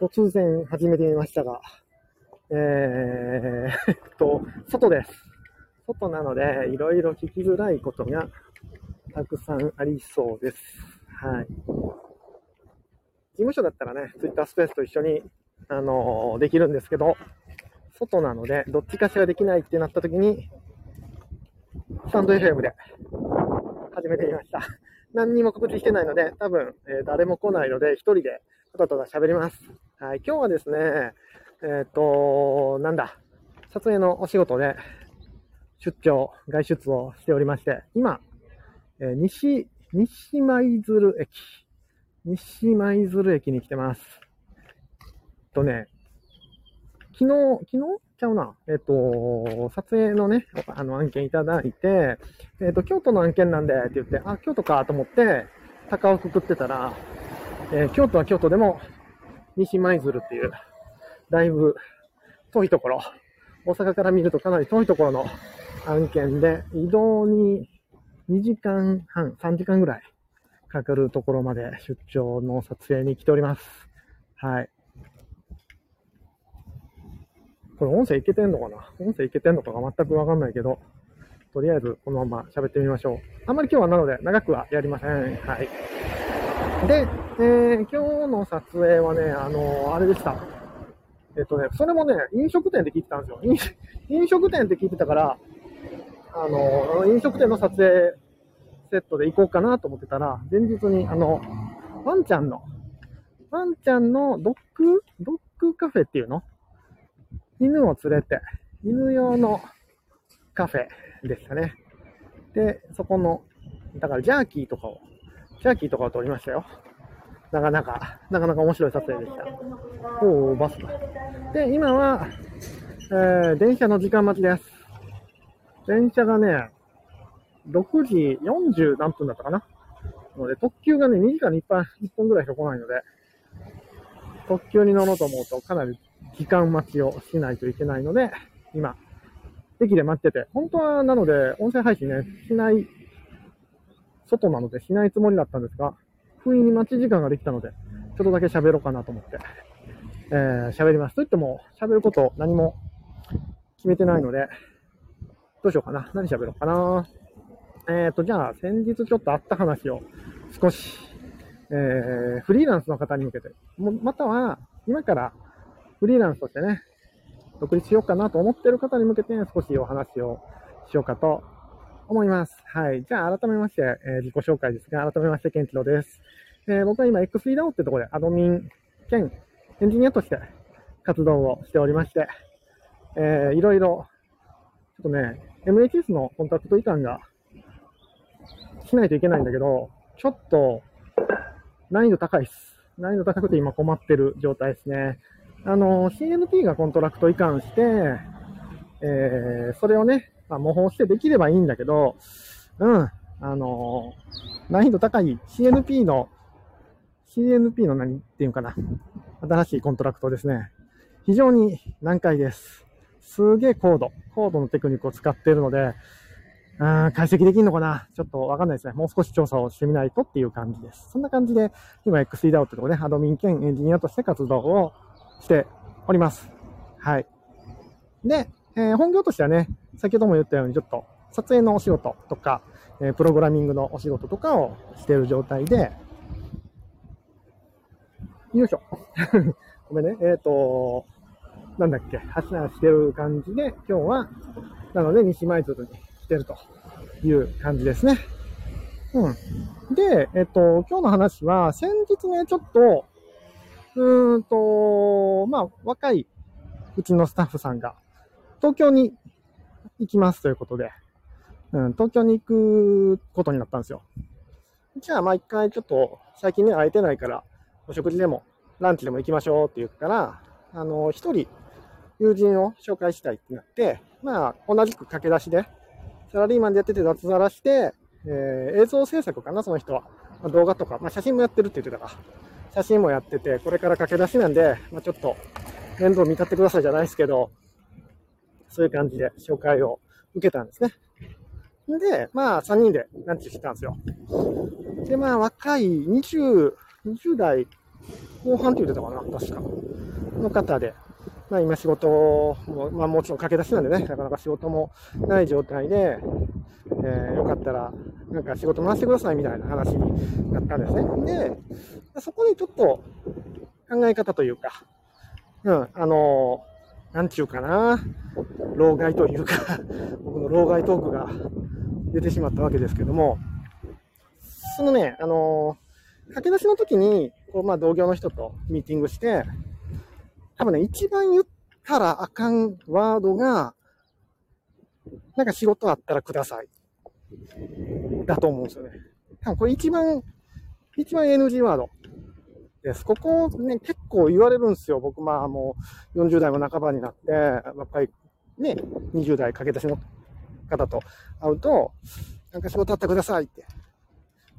突然始めてみましたが、えー、っと、外です。外なので、いろいろ聞きづらいことがたくさんありそうです。はい。事務所だったらね、ツイッタースペースと一緒に、あのーできるんですけど、外なので、どっちかしらできないってなった時に、スタンド FM で始めてみました。何にも告知してないので、多分、えー誰も来ないので、一人でただただ喋ります。はい、今日はですね、えっ、と、なんだ、撮影のお仕事で出張、外出をしておりまして、今、えー西、西舞鶴駅、西舞鶴駅に来てます。とね、昨日、昨日？ちゃうな。えっ、と、撮影のね、あの案件いただいて、えっ、と、京都の案件なんでって言って、あ、京都かと思って、鷹をくくってたら、えー京都は京都でも、西舞鶴っていう、だいぶ遠いところ、大阪から見るとかなり遠いところの案件で、移動に2時間半、3時間ぐらいかかるところまで出張の撮影に来ております。はい。これ音声いけてんのかな?音声いけてんのかが全くわかんないけど、とりあえずこのまま喋ってみましょう。あんまり今日はなので長くはやりません。はい。で、えー今日の撮影はね、あのあれでした。えっとね、それもね、飲食店で聞いてたんですよ。飲 食店って聞いてたから、あの飲食店の撮影セットで行こうかなと思ってたら、前日に、あの、ワンちゃんの、ワンちゃんのドッグ、ドッグカフェっていうの？犬を連れて、犬用のカフェでしたね。で、そこの、だからジャーキーとかを、ジャーキーとかを撮りましたよ。なかなか、なかなか面白い撮影でした。おお、バスだ。で、今は、えー、電車の時間待ちです。電車がね、6時40何分だったかな。ので、特急がね、2時間に 1, 本1本ぐらいしか来ないので、特急に乗ろうと思うとかなり時間待ちをしないといけないので、今、駅で待ってて、本当はなので、音声配信ね、しない、外なのでしないつもりだったんですが、不意に待ち時間ができたので、ちょっとだけ喋ろうかなと思って、えー、喋ります。といっても、喋ること何も決めてないので、どうしようかな。何喋ろうかな。えーと、じゃあ、先日ちょっとあった話を少し、えー、フリーランスの方に向けて、もまたは、今からフリーランスとしてね、独立しようかなと思ってる方に向けて少しお話をしようかと思います。はい。じゃあ、改めまして、えー自己紹介ですが、改めまして、ケンチロです。えー僕は今、XEDAO ってところでアドミン兼エンジニアとして活動をしておりまして、えーいろいろ、ちょっとね、MHS のコントラクト移管がしないといけないんだけど、ちょっと難易度高いです。難易度高くて今困ってる状態ですね。あの、CNP がコントラクト移管して、えーそれをね、まあ、模倣してできればいいんだけど、うん、あの難易度高い CNP の、CNP の何っていうかな、新しいコントラクトですね。非常に難解です。すげえ高度、高度のテクニックを使っているので、あー解析できるのかなちょっとわかんないですね。もう少し調査をしてみないとっていう感じです。そんな感じで、今 XEDAO ってところで、アドミン兼エンジニアとして活動をしております。はい。で、えー本業としてはね、先ほども言ったようにちょっと撮影のお仕事とか、えプログラミングのお仕事とかをしている状態で、よいしょ。ごめんね。えっ、と、なんだっけ、発信してる感じで、今日は、なので西舞鶴に来てるという感じですね。うん。で、えっ、と、今日の話は、先日ね、ちょっと、うーんと、まあ、若いうちのスタッフさんが、東京に行きますということで、うん、東京に行くことになったんですよ。じゃあ、まあ一回ちょっと、最近ね、会えてないから、お食事でも、ランチでも行きましょうって言うから、あの、一人、友人を紹介したいってなって、まあ、同じく駆け出しで、サラリーマンでやってて脱サラして、えー映像制作かな、その人は。まあ、動画とか、まあ、写真もやってるって言ってたから、写真もやってて、これから駆け出しなんで、まあ、ちょっと、面倒見立ってくださいじゃないですけど、そういう感じで紹介を受けたんですね。で、まあ、3人でランチしたんですよ。で、まあ、若い20、20代後半って言ってたかな、確か。の方で、まあ今仕事も、まあもちろん駆け出しなんでね、なかなか仕事もない状態で、えー、よかったら、なんか仕事回してくださいみたいな話になったんですね。で、そこにちょっと考え方というか、うん、あの、なんちゅうかな、老害というか 僕の老害トークが出てしまったわけですけども、そのね、あのー、駆け出しの時に、こう、まあ、同業の人とミーティングして、多分ね、一番言ったらあかんワードが、なんか仕事あったらください。だと思うんですよね。多分これ一番、一番 NG ワードです。ここね、結構言われるんですよ。僕、まあもう40代も半ばになって、若いね、20代駆け出しの方と会うと、なんか仕事あったらくださいって。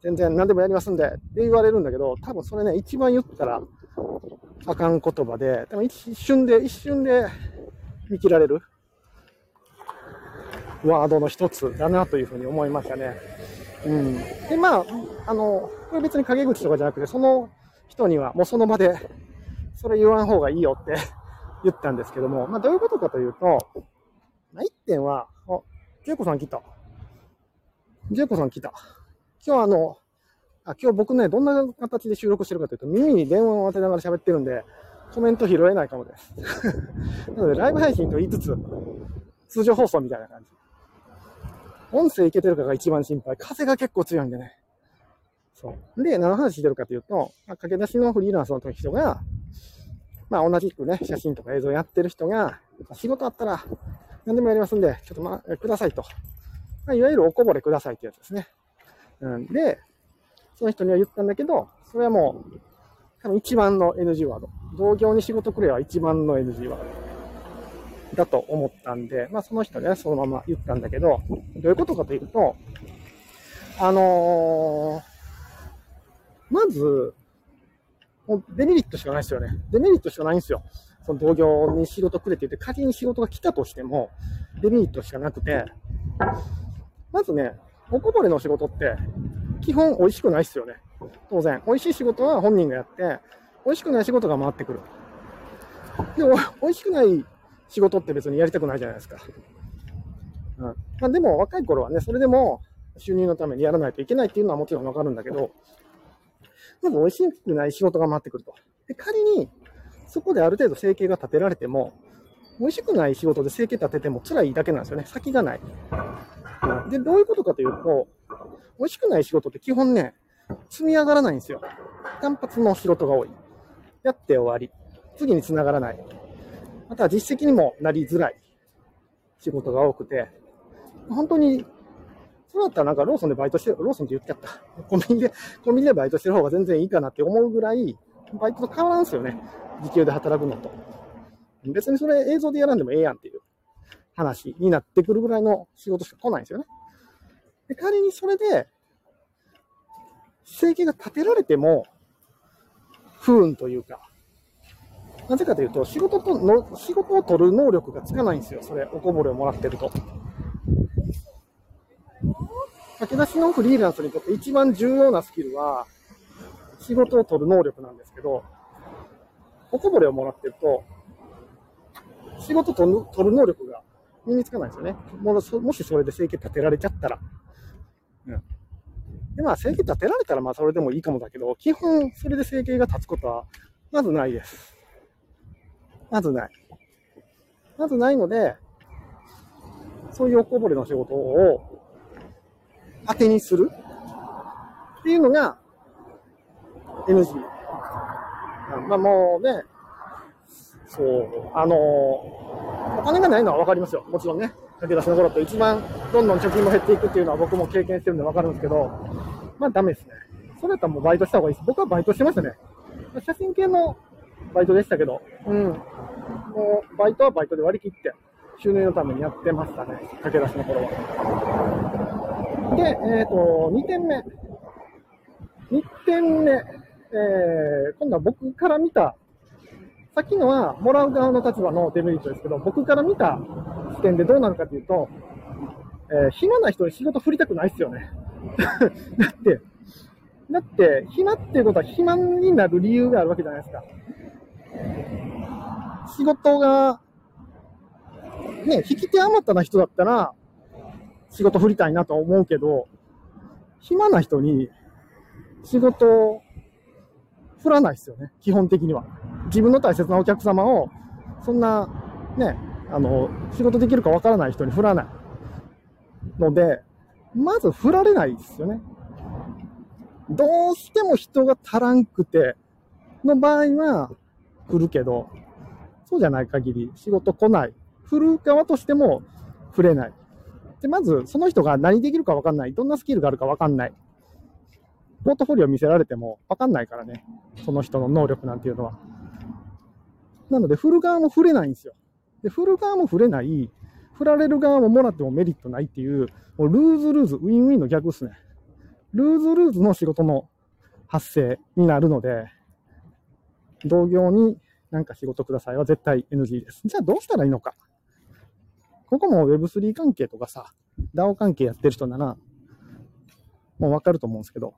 全然何でもやりますんでって言われるんだけど、多分それね、一番言ったらあかん言葉で、でも一瞬で、一瞬で見切られるワードの一つだなというふうに思いましたね。うん。で、まあ、あの、これ別に陰口とかじゃなくて、その人にはもうその場で、それ言わん方がいいよって言ったんですけども、まあどういうことかというと、まあ一点は、あ、ジェイコさん来た。ジェイコさん来た。今日あの、あ、今日僕ね、どんな形で収録してるかというと、耳に電話を当てながら喋ってるんで、コメント拾えないかもです。なので、ライブ配信と言いつつ、通常放送みたいな感じ。音声いけてるかが一番心配。風が結構強いんでね。そう。で、何の話してるかというと、まあ、駆け出しのフリーランスの人が、まあ同じくね、写真とか映像やってる人が、仕事あったら何でもやりますんで、ちょっとまあ、くださいと。まあ、いわゆるおこぼれくださいってやつですね。うんで、その人には言ったんだけど、それはもう、多分一番の NG ワード。同業に仕事くれは一番の NG ワード。だと思ったんで、まあその人ね、そのまま言ったんだけど、どういうことかというと、あのー、まず、デメリットしかないですよね。デメリットしかないんですよ。その同業に仕事くれって言って、仮に仕事が来たとしても、デメリットしかなくて、まずね、おこぼれの仕事って、基本美味しくないっすよね。当然。美味しい仕事は本人がやって、美味しくない仕事が回ってくる。でも、美味しくない仕事って別にやりたくないじゃないですか。うん。まあでも若い頃はね、それでも収入のためにやらないといけないっていうのはもちろんわかるんだけど、まず美味しくない仕事が回ってくると。で、仮に、そこである程度生計が立てられても、美味しくない仕事で生計立てても辛いだけなんですよね。先がない。で、どういうことかというと、美味しくない仕事って基本ね、積み上がらないんですよ。単発の仕事が多い。やって終わり。次に繋がらない。または実績にもなりづらい仕事が多くて、本当に、そうだったらなんかローソンでバイトして、ローソンって言っちゃった。コンビニで、コンビニでバイトしてる方が全然いいかなって思うぐらい、バイトと変わらんすよね。時給で働くのと。別にそれ映像でやらんでもええやんっていう話になってくるぐらいの仕事しか来ないんですよね。で、仮にそれで、生計が立てられても、不運というか、なぜかというと、仕事との、仕事を取る能力がつかないんですよ。それ、おこぼれをもらってると。駆け出しのフリーランスにとって一番重要なスキルは、仕事を取る能力なんですけど、おこぼれをもらってると、仕事取る取る能力が身につかないんですよね。ももしそれで生計立てられちゃったら。うん。で、まあ、生計立てられたら、まあ、それでもいいかもだけど、基本、それで生計が立つことは、まずないです。まずない。まずないので、そういうおこぼれの仕事を当てにする？っていうのが NG。まあもうね、そう、あのお金がないのはわかりますよ。もちろんね。駆け出しの頃って一番どんどん貯金も減っていくっていうのは僕も経験してるんでわかるんですけど、まあダメですね。それだったらもうバイトした方がいいです。僕はバイトしてましたね。写真系のバイトでしたけど、うん。もう、バイトはバイトで割り切って、収入のためにやってましたね。駆け出しの頃は。で、えっ、ー、と、2点目。2点目。えー、今度は僕から見た、さっきのはもらう側の立場のデメリットですけど、僕から見た視点でどうなるかというと、えー、暇な人に仕事振りたくないっすよね。だって、だって、暇っていうことは暇になる理由があるわけじゃないですか。仕事が、ね、引き手余ったな人だったら、仕事振りたいなと思うけど、暇な人に仕事を振らないですよね、基本的には。自分の大切なお客様を、そんな、ね、あの、仕事できるかわからない人に振らない。ので、まず振られないですよね。どうしても人が足らんくて、の場合は来るけど、そうじゃない限り仕事来ない。振る側としても振れない。で、まずその人が何できるかわかんない。どんなスキルがあるかわかんない。ポートフォリオ見せられてもわかんないからね。その人の能力なんていうのは。なので、振る側も振れないんですよ。で、振る側も振れない。振られる側ももらってもメリットないっていう、もうルーズルーズ、ウィンウィンの逆ですね。ルーズルーズの仕事の発生になるので、同業になんか仕事くださいは絶対 NG です。じゃあどうしたらいいのか。ここも Web3 関係とかさ、DAO 関係やってる人なら、もうわかると思うんですけど、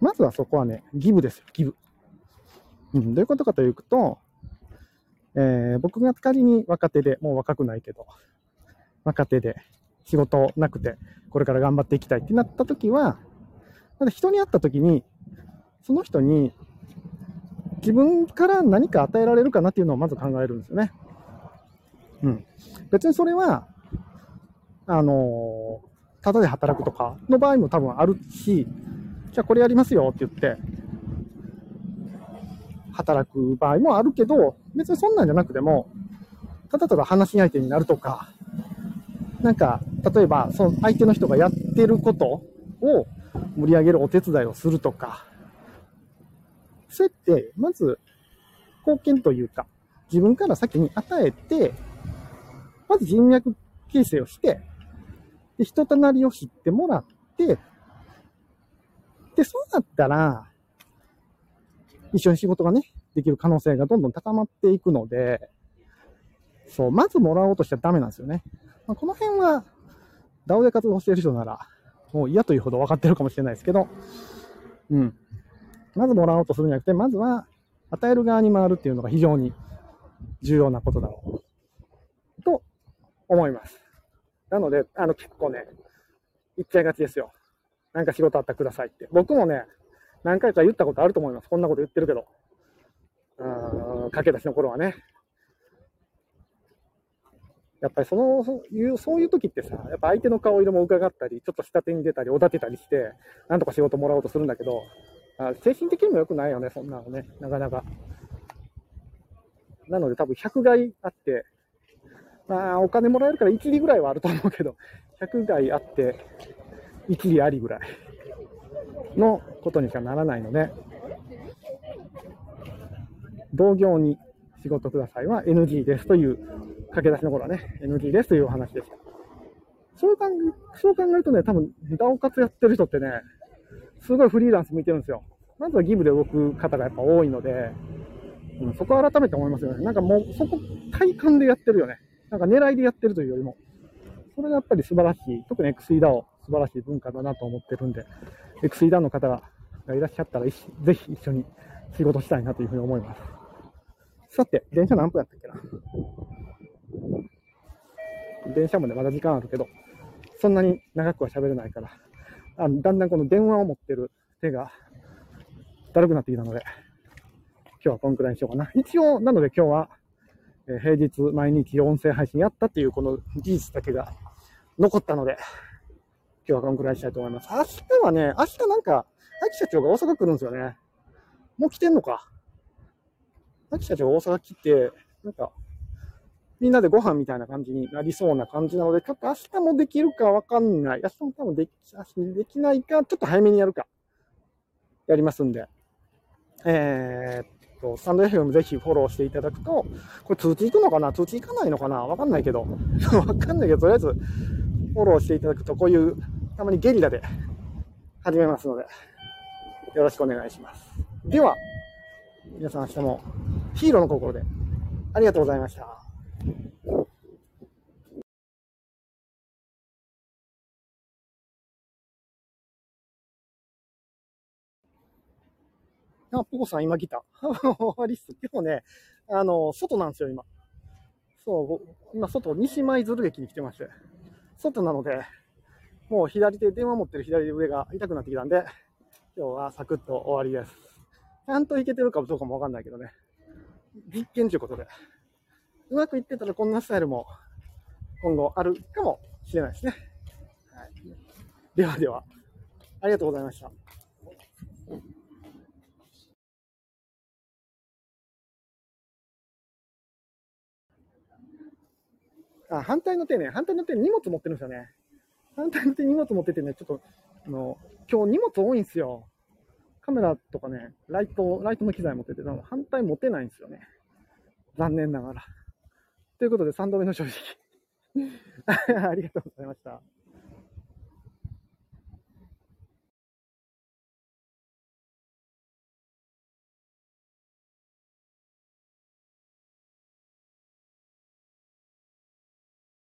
まずはそこはね、ギブですよ、ギブ。うん、どういうことかというと、えー、僕が仮に若手で、もう若くないけど、若手で仕事なくて、これから頑張っていきたいってなった時は、ただ人に会った時に、その人に自分から何か与えられるかなっていうのをまず考えるんですよね。うん。別にそれは、あの、ただで働くとかの場合も多分あるし、じゃあこれやりますよって言って、働く場合もあるけど、別にそんなんじゃなくても、ただただ話し相手になるとか、なんか、例えば、その相手の人がやってることを盛り上げるお手伝いをするとか、そうやって、まず、貢献というか、自分から先に与えて、まず人脈形成をして、で、人となりを知ってもらって、で、そうなったら、一緒に仕事がね、できる可能性がどんどん高まっていくので、そう、まずもらおうとしちゃダメなんですよね。まあ、この辺は、DAO で活動している人なら、もう嫌というほど分かってるかもしれないですけど、うん。まずもらおうとするんじゃなくて、まずは与える側に回るっていうのが非常に重要なことだろ。思います。なので、あの、結構ね、言っちゃいがちですよ。なんか仕事あったらくださいって。僕もね、何回か言ったことあると思います。こんなこと言ってるけど。うん、駆け出しの頃はね。やっぱりその、そういう、そういう時ってさ、やっぱ相手の顔色も伺ったり、ちょっと下手に出たり、おだてたりして、なんとか仕事もらおうとするんだけど、あ精神的にも良くないよね、そんなのね、なかなか。なので多分100害あって、まあお金もらえるから1里ぐらいはあると思うけど、100害あって、1里ありぐらいのことにしかならないので、同業に仕事くださいは NG ですという駆け出しの頃はね、NG ですというお話でした。そう考えそう考えるとね、多分、ダオ活やってる人ってね、すごいフリーランス向いてるんですよ。まずはギブで動く方がやっぱ多いので、うん、そこは改めて思いますよね。なんかもう、そこ、体感でやってるよね。なんか狙いでやってるというよりも。それがやっぱり素晴らしい。特に XEDAO、素晴らしい文化だなと思ってるんで、XEDAO の方がいらっしゃったら、ぜひ一緒に仕事したいなというふうに思います。さて、電車何分やったっけな？電車もね、まだ時間あるけど、そんなに長くは喋れないから、あだんだんこの電話を持ってる手がだるくなってきたので、今日はこんくらいにしようかな。一応、なので今日は、え、平日毎日音声配信やったっていうこの事実だけが残ったので、今日はこんくらいにしたいと思います。明日はね、明日なんか、秋社長が大阪来るんですよね。もう来てんのか。秋社長が大阪来て、なんか、みんなでご飯みたいな感じになりそうな感じなので、ちょっと明日もできるかわかんない。明日も多分でき、できないか、ちょっと早めにやるか。やりますんで。えー、っと、スタンド FM ぜひフォローしていただくと、これ通知行くのかな？通知行かないのかな？わかんないけど。わかんないけど、とりあえずフォローしていただくと、こういう、たまにゲリラで始めますので、よろしくお願いします。では、皆さん明日もヒーローの心でありがとうございました。あ、ポコさん今来た。終わりっす。今日ね、あの、外なんですよ、今。そう、今外、西舞鶴駅に来てまして。外なので、もう左手、電話持ってる左上が痛くなってきたんで、今日はサクッと終わりです。ちゃんといけてるかどうかもわかんないけどね。実験ということで。うまくいってたらこんなスタイルも今後あるかもしれないですね。はい、ではでは、ありがとうございました。あ、反対の手ね、反対の手荷物持ってるんですよね。反対の手荷物持っててね、ちょっと、あの、今日荷物多いんですよ。カメラとかね、ライト、ライトの機材持ってて、反対持てないんですよね。残念ながら。ということで、3度目の正直。ありがとうございました。